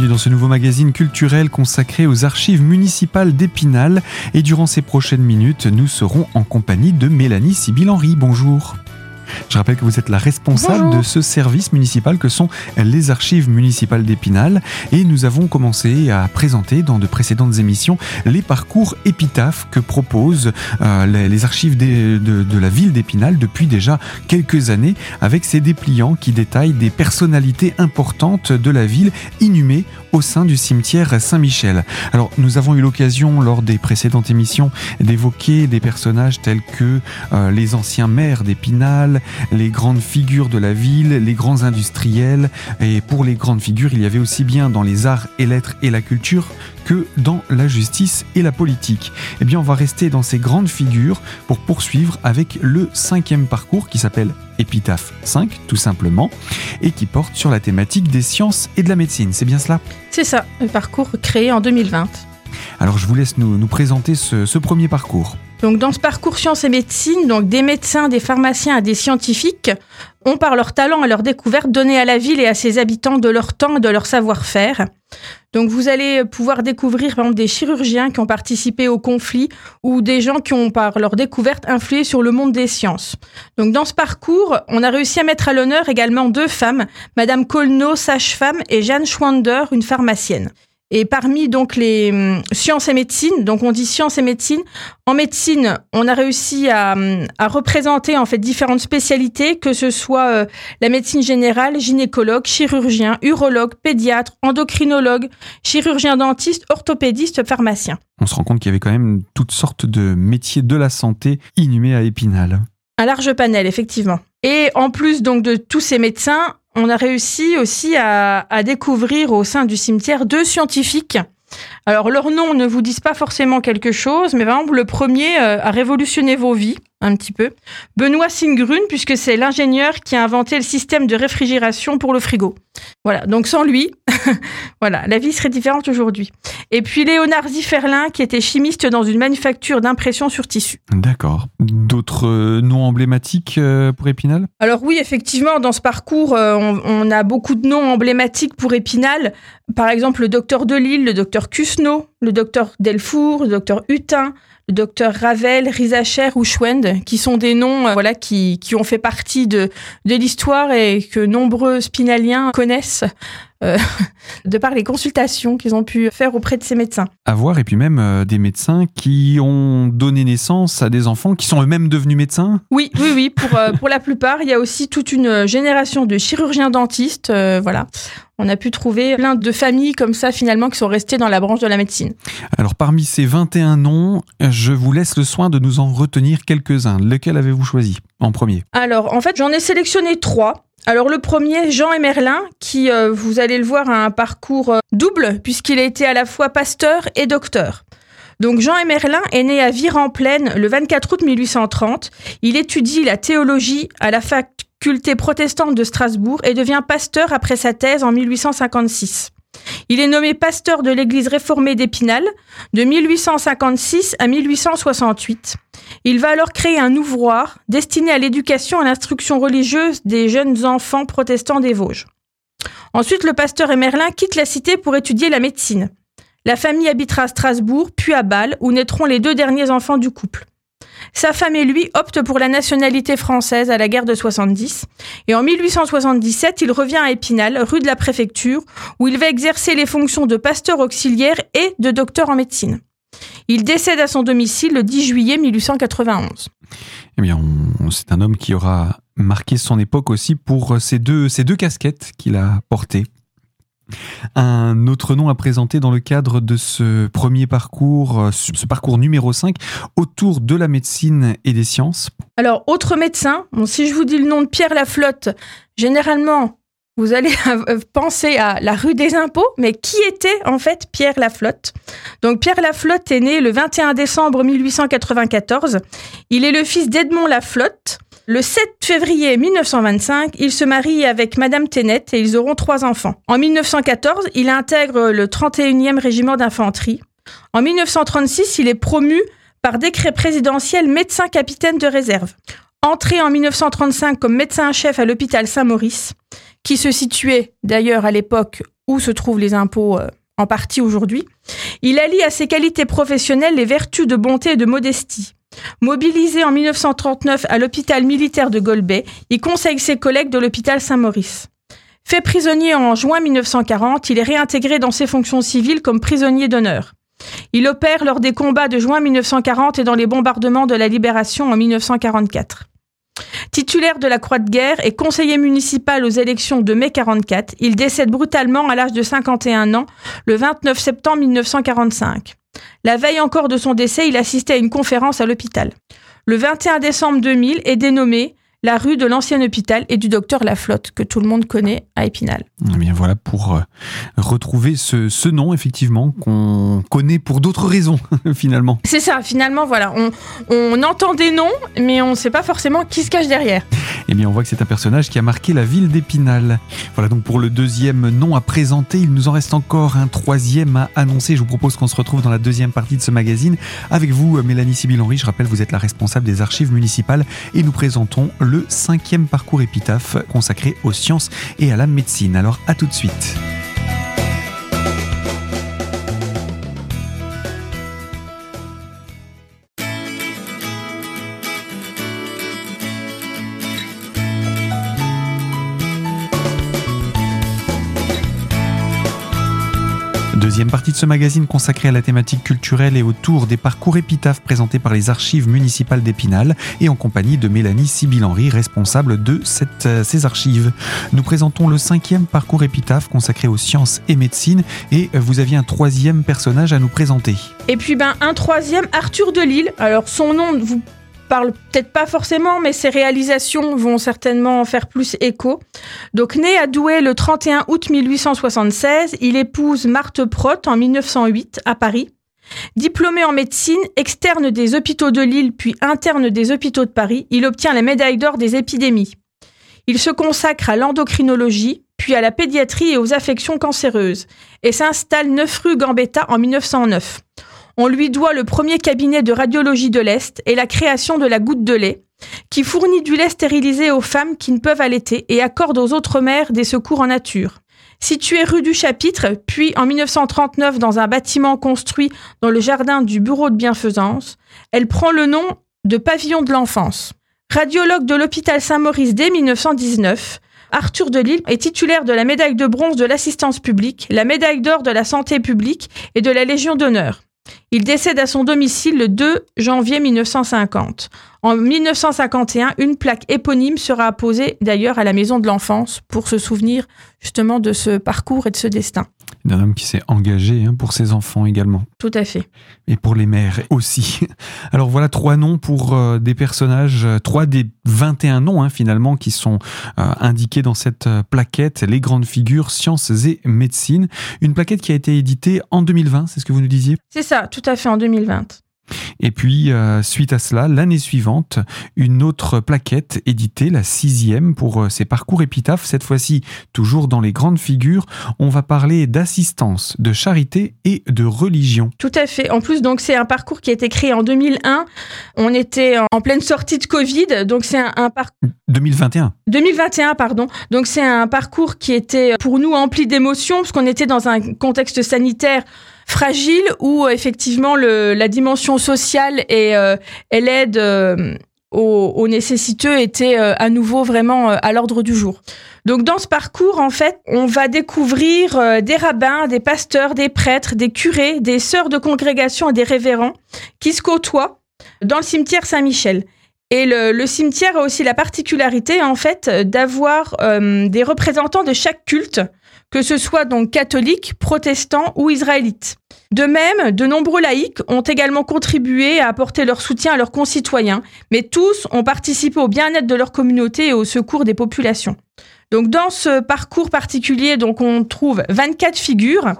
Bienvenue dans ce nouveau magazine culturel consacré aux archives municipales d'Épinal. Et durant ces prochaines minutes, nous serons en compagnie de Mélanie Sibyl-Henry. Bonjour. Je rappelle que vous êtes la responsable de ce service municipal que sont les archives municipales d'Épinal et nous avons commencé à présenter dans de précédentes émissions les parcours épitaphes que proposent euh, les, archives de, de, la ville d'Épinal depuis déjà quelques années avec ces dépliants qui détaillent des personnalités importantes de la ville inhumées au sein du cimetière Saint-Michel. Alors nous avons eu l'occasion lors des précédentes émissions d'évoquer des personnages tels que euh, les anciens maires d'Épinal, les grandes figures de la ville, les grands industriels. Et pour les grandes figures, il y avait aussi bien dans les arts et lettres et la culture que dans la justice et la politique. Eh bien, on va rester dans ces grandes figures pour poursuivre avec le cinquième parcours qui s'appelle Épitaphe 5, tout simplement, et qui porte sur la thématique des sciences et de la médecine. C'est bien cela? C'est ça, un parcours créé en 2020. Alors, je vous laisse nous, présenter ce, ce premier parcours. Donc dans ce parcours sciences et médecine, donc des médecins, des pharmaciens et des scientifiques ont par leur talent et leur découverte donné à la ville et à ses habitants de leur temps et de leur savoir-faire. Donc vous allez pouvoir découvrir par exemple, des chirurgiens qui ont participé au conflit ou des gens qui ont par leur découverte influé sur le monde des sciences. Donc dans ce parcours, on a réussi à mettre à l'honneur également deux femmes, Madame Colno, sage-femme, et Jeanne Schwander, une pharmacienne. Et parmi donc les hum, sciences et médecine, donc on dit sciences et médecine, en médecine, on a réussi à, hum, à représenter en fait différentes spécialités, que ce soit euh, la médecine générale, gynécologue, chirurgien, urologue, pédiatre, endocrinologue, chirurgien dentiste, orthopédiste, pharmacien. On se rend compte qu'il y avait quand même toutes sortes de métiers de la santé inhumés à Épinal. Un large panel, effectivement. Et en plus donc de tous ces médecins, on a réussi aussi à, découvrir au sein du cimetière deux scientifiques. Alors leurs noms ne vous disent pas forcément quelque chose, mais par exemple le premier euh, a révolutionné vos vies un petit peu. Benoît Singrun, puisque c'est l'ingénieur qui a inventé le système de réfrigération pour le frigo. Voilà, donc sans lui, voilà, la vie serait différente aujourd'hui. Et puis Léonard Zifferlin, qui était chimiste dans une manufacture d'impression sur tissu. D'accord. D'autres euh, noms emblématiques euh, pour Épinal? Alors oui, effectivement, dans ce parcours, on, a beaucoup de noms emblématiques pour Épinal. Par exemple, le docteur Delille, le docteur Le docteur Delfour, le docteur Hutin, le docteur Ravel, Rizacher ou Schwend, qui sont des noms euh, voilà qui, qui ont fait partie de, de l'histoire et que nombreux spinaliens connaissent euh, de par les consultations qu'ils ont pu faire auprès de ces médecins. À voir, et puis même euh, des médecins qui ont donné naissance à des enfants qui sont eux-mêmes devenus médecins Oui, oui, oui, pour, pour la plupart. Il y a aussi toute une génération de chirurgiens dentistes. voilà on a pu trouver plein de familles comme ça finalement qui sont restées dans la branche de la médecine. Alors parmi ces 21 noms, je vous laisse le soin de nous en retenir quelques-uns. Lequel avez-vous choisi en premier? Alors en fait j'en ai sélectionné trois. Alors le premier, Jean Emerlin, qui, euh, vous allez le voir, a un parcours euh, double, puisqu'il a été à la fois pasteur et docteur. Donc Jean Emerlin est né à Vire-en-Plaine le 24 août 1830. Il étudie la théologie à la faculté protestante de Strasbourg et devient pasteur après sa thèse en 1856. Il est nommé pasteur de l'église réformée d'Épinal de 1856 à 1868. Il va alors créer un ouvroir destiné à l'éducation et à l'instruction religieuse des jeunes enfants protestants des Vosges. Ensuite, le pasteur Emerlin quitte la cité pour étudier la médecine. La famille habitera à Strasbourg, puis à Bâle, où naîtront les deux derniers enfants du couple. Sa femme et lui optent pour la nationalité française à la guerre de 70. Et en 1877, il revient à Épinal, rue de la Préfecture, où il va exercer les fonctions de pasteur auxiliaire et de docteur en médecine. Il décède à son domicile le 10 juillet 1891. Eh bien, c'est un homme qui aura marqué son époque aussi pour ces deux, ces deux casquettes qu'il a portées. Un autre nom à présenter dans le cadre de ce premier parcours, euh, ce parcours numéro 5, autour de la médecine et des sciences. Alors, autre médecin, si je vous dis le nom de Pierre Laflotte, généralement, vous allez penser à la rue des impôts, mais qui était en fait Pierre Laflotte? Donc Pierre Laflotte est né le 21 décembre 1894. Il est le fils d'Edmond Laflotte, le 7 février 1925, il se marie avec Madame Ténet et ils auront trois enfants. En 1914, il intègre le 31e régiment d'infanterie. En 1936, il est promu par décret présidentiel médecin capitaine de réserve. Entré en 1935 comme médecin-chef à l'hôpital Saint-Maurice, qui se situait d'ailleurs à l'époque où se trouvent les impôts euh, en partie aujourd'hui. Il allie à ses qualités professionnelles les vertus de bonté et de modestie. Mobilisé en 1939 à l'hôpital militaire de Golbet, il conseille ses collègues de l'hôpital Saint-Maurice. Fait prisonnier en juin 1940, il est réintégré dans ses fonctions civiles comme prisonnier d'honneur. Il opère lors des combats de juin 1940 et dans les bombardements de la Libération en 1944. Titulaire de la Croix de guerre et conseiller municipal aux élections de mai 44, il décède brutalement à l'âge de 51 ans le 29 septembre 1945. La veille encore de son décès, il assistait à une conférence à l'hôpital. Le 21 décembre 2000 est dénommé la rue de l'ancien hôpital et du docteur Laflotte, que tout le monde connaît à Épinal. Eh bien voilà pour euh, retrouver ce, ce, nom, effectivement, qu'on connaît pour d'autres raisons, finalement. C'est ça, finalement, voilà. On, on entend des noms, mais on ne sait pas forcément qui se cache derrière. Eh bien, on voit que c'est un personnage qui a marqué la ville d'Épinal. Voilà donc pour le deuxième nom à présenter. Il nous en reste encore un troisième à annoncer. Je vous propose qu'on se retrouve dans la deuxième partie de ce magazine avec vous, Mélanie Sibyl-Henry. Je rappelle, vous êtes la responsable des archives municipales et nous présentons le cinquième parcours épitaphe consacré aux sciences et à la médecine. Alors à tout de suite. Deuxième partie de ce magazine consacré à la thématique culturelle et autour des parcours épitaphes présentés par les archives municipales d'Épinal et en compagnie de Mélanie Sibyl-Henry, responsable de euh, ces archives. Nous présentons le cinquième parcours épitaphe consacré aux sciences et médecine et vous aviez un troisième personnage à nous présenter. Et puis ben un troisième, Arthur de Lille. Alors son nom vous parle peut-être pas forcément, mais ses réalisations vont certainement faire plus écho. Donc, né à Douai le 31 août 1876, il épouse Marthe Protte en 1908 à Paris. Diplômé en médecine, externe des hôpitaux de Lille puis interne des hôpitaux de Paris, il obtient la médaille d'or des épidémies. Il se consacre à l'endocrinologie, puis à la pédiatrie et aux affections cancéreuses, et s'installe 9 rue Gambetta en 1909. On lui doit le premier cabinet de radiologie de l'Est et la création de la goutte de lait, qui fournit du lait stérilisé aux femmes qui ne peuvent allaiter et accorde aux autres mères des secours en nature. Située rue du Chapitre, puis en 1939 dans un bâtiment construit dans le jardin du bureau de bienfaisance, elle prend le nom de pavillon de l'enfance. Radiologue de l'hôpital Saint-Maurice dès 1919, Arthur Delille est titulaire de la médaille de bronze de l'assistance publique, la médaille d'or de la santé publique et de la Légion d'honneur. Il décède à son domicile le 2 janvier 1950. En 1951, une plaque éponyme sera apposée d'ailleurs à la maison de l'enfance pour se souvenir justement de ce parcours et de ce destin. D'un homme qui s'est engagé hein, pour ses enfants également. Tout à fait. Et pour les mères aussi. Alors voilà trois noms pour euh, des personnages, euh, trois des 21 noms hein, finalement qui sont euh, indiqués dans cette plaquette, les grandes figures sciences et médecine. Une plaquette qui a été éditée en 2020, c'est ce que vous nous disiez? C'est ça, tout à fait en 2020. Et puis, euh, suite à cela, l'année suivante, une autre plaquette éditée, la sixième, pour euh, ces parcours épitaphes, cette fois-ci toujours dans les grandes figures. On va parler d'assistance, de charité et de religion. Tout à fait. En plus, donc c'est un parcours qui a été créé en 2001. On était en pleine sortie de Covid, donc c'est un, un parcours... 2021. 2021, pardon. Donc c'est un parcours qui était pour nous empli d'émotions, parce qu'on était dans un contexte sanitaire fragile où effectivement le, la dimension sociale et, euh, l'aide euh, aux, aux, nécessiteux était euh, à nouveau vraiment euh, à l'ordre du jour. Donc dans ce parcours, en fait, on va découvrir euh, des rabbins, des pasteurs, des prêtres, des curés, des sœurs de congrégation et des révérends qui se côtoient dans le cimetière Saint-Michel. Et le, le, cimetière a aussi la particularité, en fait, d'avoir euh, des représentants de chaque culte, que ce soit donc catholique, protestant ou israélite. De même, de nombreux laïcs ont également contribué à apporter leur soutien à leurs concitoyens, mais tous ont participé au bien-être de leur communauté et au secours des populations. Donc dans ce parcours particulier, donc on trouve 24 figures,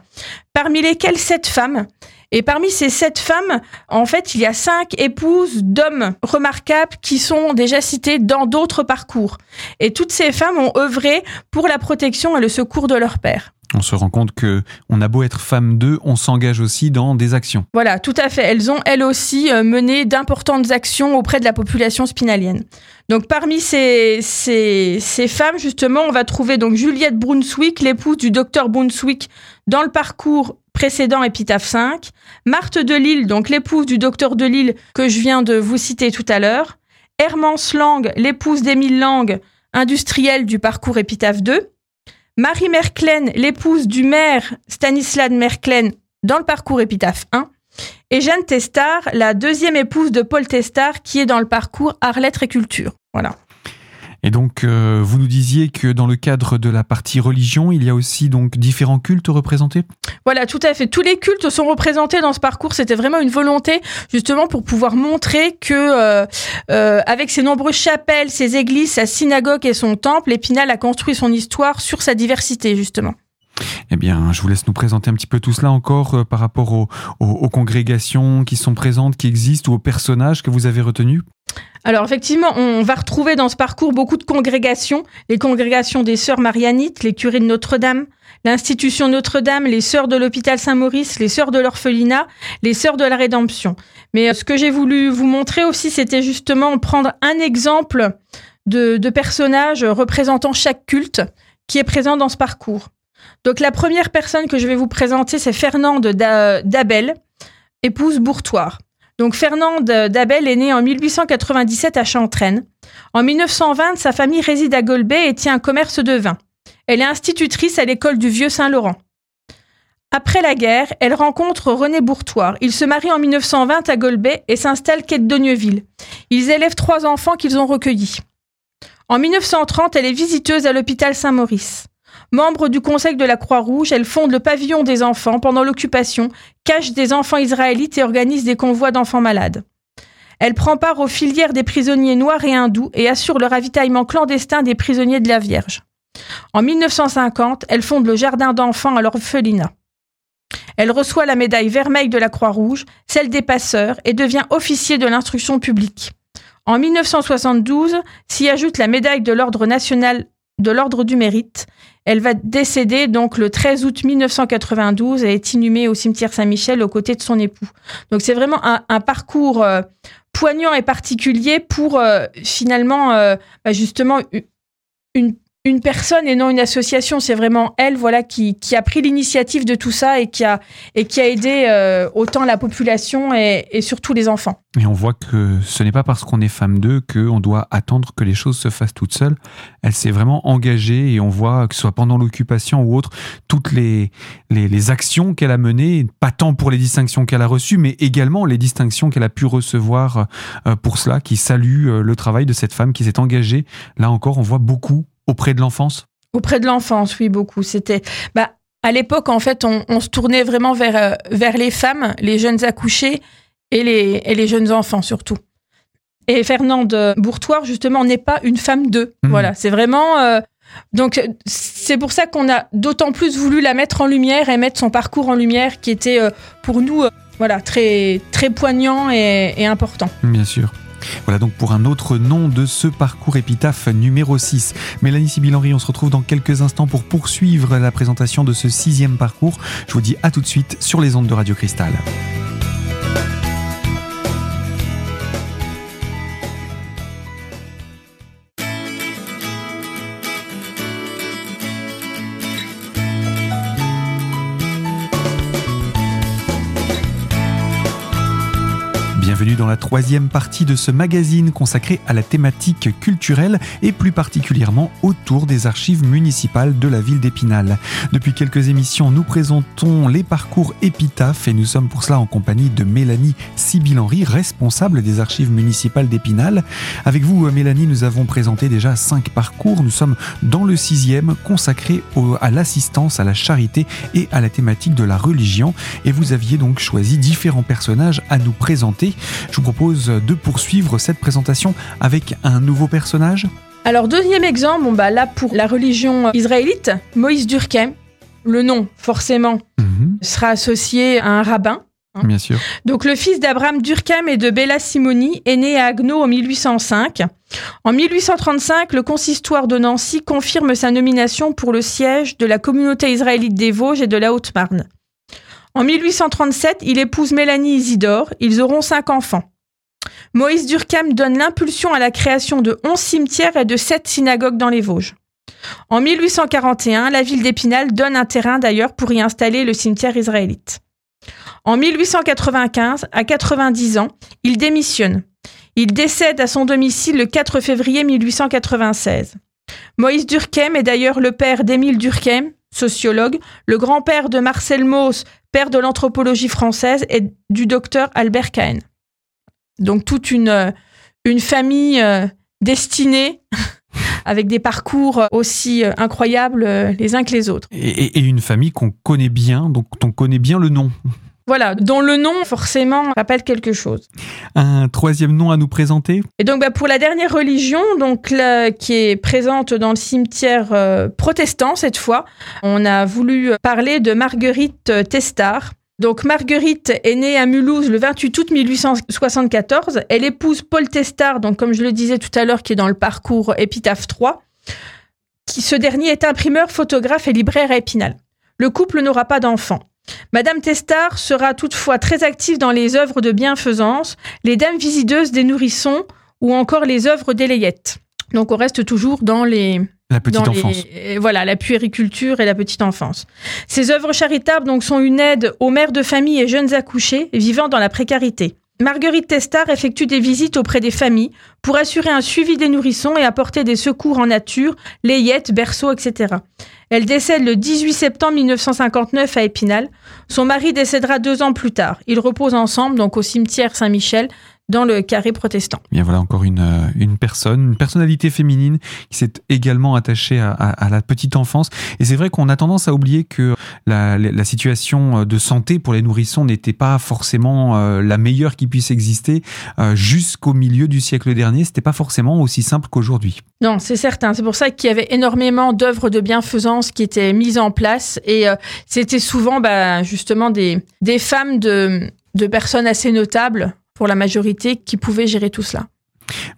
parmi lesquelles 7 femmes. Et parmi ces sept femmes, en fait, il y a cinq épouses d'hommes remarquables qui sont déjà citées dans d'autres parcours. Et toutes ces femmes ont œuvré pour la protection et le secours de leur père. On se rend compte que on a beau être femme d'eux, on s'engage aussi dans des actions. Voilà, tout à fait. Elles ont elles aussi euh, mené d'importantes actions auprès de la population spinalienne. Donc parmi ces, ces, ces, femmes, justement, on va trouver donc Juliette Brunswick, l'épouse du docteur Brunswick, dans le parcours précédent épitaphe 5. Marthe de Lille, donc l'épouse du docteur de Lille que je viens de vous citer tout à l'heure. Hermance Lang, l'épouse d'Émile Lang, industrielle du parcours épitaphe 2. Marie Merklen, l'épouse du maire Stanislas Merklen, dans le parcours épitaphe 1. Et Jeanne Testard, la deuxième épouse de Paul Testard, qui est dans le parcours Art, Lettres et Culture. Voilà. Et donc, euh, vous nous disiez que dans le cadre de la partie religion, il y a aussi donc différents cultes représentés Voilà, tout à fait. Tous les cultes sont représentés dans ce parcours. C'était vraiment une volonté, justement, pour pouvoir montrer que, euh, euh, avec ses nombreuses chapelles, ses églises, sa synagogue et son temple, Épinal a construit son histoire sur sa diversité, justement. Eh bien, je vous laisse nous présenter un petit peu tout cela encore euh, par rapport aux, congrégations qui sont présentes, qui existent, ou aux personnages que vous avez retenus. Alors effectivement, on va retrouver dans ce parcours beaucoup de congrégations, les congrégations des Sœurs Marianites, les curés de Notre-Dame, l'institution Notre-Dame, les Sœurs de l'hôpital Saint-Maurice, les Sœurs de l'orphelinat, les Sœurs de la Rédemption. Mais ce que j'ai voulu vous montrer aussi, c'était justement prendre un exemple de personnages représentant chaque culte qui est présent dans ce parcours. Donc la première personne que je vais vous présenter, c'est Fernande d'Abel, épouse Bourtoir. Donc Fernande d'Abel est née en 1897 à Chantraine. En 1920, sa famille réside à Golbet et tient un commerce de vin. Elle est institutrice à l'école du Vieux Saint-Laurent. Après la guerre, elle rencontre René Bourtoir. Ils se marient en 1920 à Golbet et s'installent quai de Dogneuville. Ils élèvent trois enfants qu'ils ont recueillis. En 1930, elle est visiteuse à l'hôpital Saint-Maurice. Membre du Conseil de la Croix-Rouge, elle fonde le pavillon des enfants pendant l'occupation, cache des enfants israélites et organise des convois d'enfants malades. Elle prend part aux filières des prisonniers noirs et hindous et assure le ravitaillement clandestin des prisonniers de la Vierge. En 1950, elle fonde le jardin d'enfants à l'orphelinat. Elle reçoit la médaille vermeille de la Croix-Rouge, celle des passeurs, et devient officier de l'instruction publique. En 1972, s'y ajoute la médaille de l'Ordre national de l'Ordre du mérite. Elle va décéder donc le 13 août 1992 et est inhumée au cimetière Saint-Michel aux côtés de son époux. Donc c'est vraiment un, parcours euh, poignant et particulier pour euh, finalement euh, bah justement une, une personne et non une association. C'est vraiment elle, voilà, qui, a pris l'initiative de tout ça et qui a et qui a aidé euh, autant la population et, et, surtout les enfants. Et on voit que ce n'est pas parce qu'on est femme d'eux qu'on doit attendre que les choses se fassent toutes seules. Elle s'est vraiment engagée et on voit que ce soit pendant l'occupation ou autre, toutes les les, les actions qu'elle a menées, pas tant pour les distinctions qu'elle a reçues, mais également les distinctions qu'elle a pu recevoir euh, pour cela, qui salue euh, le travail de cette femme qui s'est engagée. Là encore, on voit beaucoup auprès de l'enfance? Auprès de l'enfance, oui, beaucoup. C'était, bah, à l'époque, en fait, on, on, se tournait vraiment vers, euh, vers les femmes, les jeunes accouchés et les, et les jeunes enfants surtout. Et Fernande Bourtoir, justement, n'est pas une femme d'eux. Mmh. Voilà, c'est vraiment. Euh, donc, c'est pour ça qu'on a d'autant plus voulu la mettre en lumière et mettre son parcours en lumière, qui était euh, pour nous, euh, voilà, très, très poignant et, et important. Bien sûr. Voilà donc pour un autre nom de ce parcours épitaphe numéro 6. Mélanie Sibyl-Henry, on se retrouve dans quelques instants pour poursuivre la présentation de ce sixième parcours. Je vous dis à tout de suite sur les ondes de Radio Cristal. Dans la troisième partie de ce magazine consacré à la thématique culturelle et plus particulièrement autour des archives municipales de la ville d'Épinal. Depuis quelques émissions, nous présentons les parcours épitaphes et nous sommes pour cela en compagnie de Mélanie Sibyl-Henry, responsable des archives municipales d'Épinal. Avec vous, Mélanie, nous avons présenté déjà cinq parcours. Nous sommes dans le sixième consacré à l'assistance, à la charité et à la thématique de la religion. Et vous aviez donc choisi différents personnages à nous présenter. Je vous propose de poursuivre cette présentation avec un nouveau personnage. Alors deuxième exemple, bon bah là pour la religion israélite, Moïse Durkheim, le nom forcément mmh. sera associé à un rabbin. Hein. Bien sûr. Donc le fils d'Abraham Durkheim et de Bella Simoni est né à Agno en 1805. En 1835, le consistoire de Nancy confirme sa nomination pour le siège de la communauté israélite des Vosges et de la Haute-Marne. En 1837, il épouse Mélanie Isidore. Ils auront cinq enfants. Moïse Durkheim donne l'impulsion à la création de 11 cimetières et de 7 synagogues dans les Vosges. En 1841, la ville d'Épinal donne un terrain d'ailleurs pour y installer le cimetière israélite. En 1895, à 90 ans, il démissionne. Il décède à son domicile le 4 février 1896. Moïse Durkheim est d'ailleurs le père d'Émile Durkheim, sociologue, le grand-père de Marcel Mauss, père de l'anthropologie française, et du docteur Albert Cahen. Donc toute une, euh, une famille euh, destinée avec des parcours aussi euh, incroyables les uns que les autres. Et, et une famille qu'on connaît bien, donc on connaît bien le nom. Voilà, dont le nom forcément rappelle quelque chose. Un troisième nom à nous présenter? Et donc bah, pour la dernière religion, donc là, qui est présente dans le cimetière euh, protestant cette fois, on a voulu parler de Marguerite Testard. Donc Marguerite est née à Mulhouse le 28 août 1874. Elle épouse Paul Testard, donc comme je le disais tout à l'heure, qui est dans le parcours Épitaphe 3. Qui, ce dernier est imprimeur, photographe et libraire à Épinal. Le couple n'aura pas d'enfant. Madame Testard sera toutefois très active dans les œuvres de bienfaisance, les dames visiteuses des nourrissons ou encore les œuvres des layettes. Donc on reste toujours dans les la petite dans enfance. euh, voilà, la puériculture et la petite enfance. Ces œuvres charitables donc sont une aide aux mères de famille et jeunes accouchés vivant dans la précarité. Marguerite Testard effectue des visites auprès des familles pour assurer un suivi des nourrissons et apporter des secours en nature, layettes, berceaux, etc. Elle décède le 18 septembre 1959 à Épinal. Son mari décédera deux ans plus tard. Ils reposent ensemble donc au cimetière Saint-Michel dans le carré protestant. Bien voilà encore une, euh, une personne, une personnalité féminine qui s'est également attachée à, à- à la petite enfance. Et c'est vrai qu'on a tendance à oublier que la, la situation de santé pour les nourrissons n'était pas forcément euh, la meilleure qui puisse exister euh, jusqu'au milieu du siècle dernier. C'était pas forcément aussi simple qu'aujourd'hui. Non, c'est certain. C'est pour ça qu'il y avait énormément d'œuvres de bienfaisance qui étaient mises en place et euh, c'était souvent bah, justement des, des femmes de, de personnes assez notables pour la majorité qui pouvaient gérer tout cela.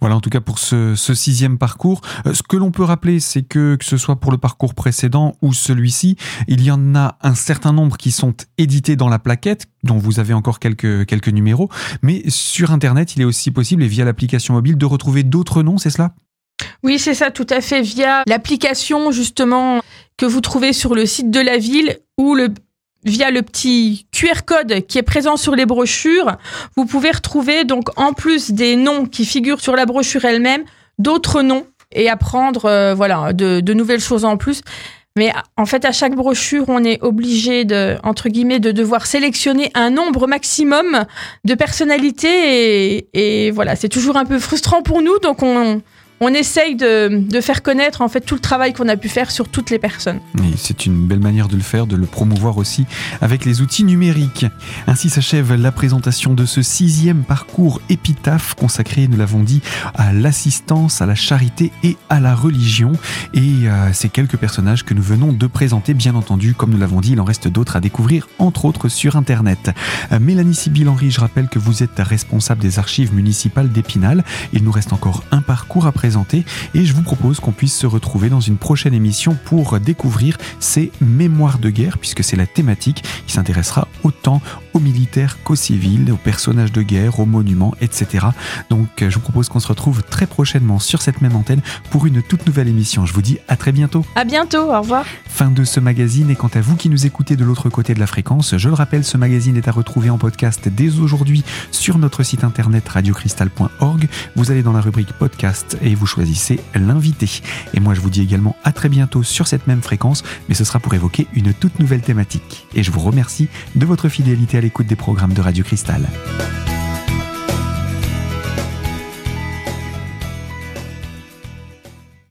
Voilà en tout cas pour ce, ce sixième parcours. Euh, ce que l'on peut rappeler, c'est que que ce soit pour le parcours précédent ou celui-ci, il y en a un certain nombre qui sont édités dans la plaquette, dont vous avez encore quelques, quelques numéros, mais sur Internet, il est aussi possible, et via l'application mobile, de retrouver d'autres noms, c'est cela? Oui, c'est ça, tout à fait, via l'application justement que vous trouvez sur le site de la ville ou le via le petit QR code qui est présent sur les brochures, vous pouvez retrouver donc en plus des noms qui figurent sur la brochure elle-même, d'autres noms et apprendre euh, voilà de, de nouvelles choses en plus. Mais en fait, à chaque brochure, on est obligé de, entre guillemets, de devoir sélectionner un nombre maximum de personnalités et, et voilà, c'est toujours un peu frustrant pour nous, donc on, on essaye de, faire connaître en fait tout le travail qu'on a pu faire sur toutes les personnes. C'est une belle manière de le faire, de le promouvoir aussi avec les outils numériques. Ainsi s'achève la présentation de ce sixième parcours épitaphe consacré, nous l'avons dit, à l'assistance, à la charité et à la religion. Et euh, ces quelques personnages que nous venons de présenter, bien entendu, comme nous l'avons dit, il en reste d'autres à découvrir, entre autres sur Internet. Euh, Mélanie Sibyl-Henry, je rappelle que vous êtes responsable des archives municipales d'Épinal. Il nous reste encore un parcours à présenter et je vous propose qu'on puisse se retrouver dans une prochaine émission pour découvrir ces mémoires de guerre, puisque c'est la thématique qui s'intéressera autant aux militaires qu'aux civils, aux personnages de guerre, aux monuments, etc. Donc euh, je vous propose qu'on se retrouve très prochainement sur cette même antenne pour une toute nouvelle émission. Je vous dis à très bientôt. À bientôt, au revoir. Fin de ce magazine et quant à vous qui nous écoutez de l'autre côté de la fréquence, je le rappelle, ce magazine est à retrouver en podcast dès aujourd'hui sur notre site internet radiocristal.org. Vous allez dans la rubrique podcast et vous choisissez l'invité. Et moi je vous dis également à très bientôt sur cette même fréquence, mais ce sera pour évoquer une toute nouvelle thématique. Et je vous remercie de votre fidélité à l'écoute des programmes de Radio Cristal.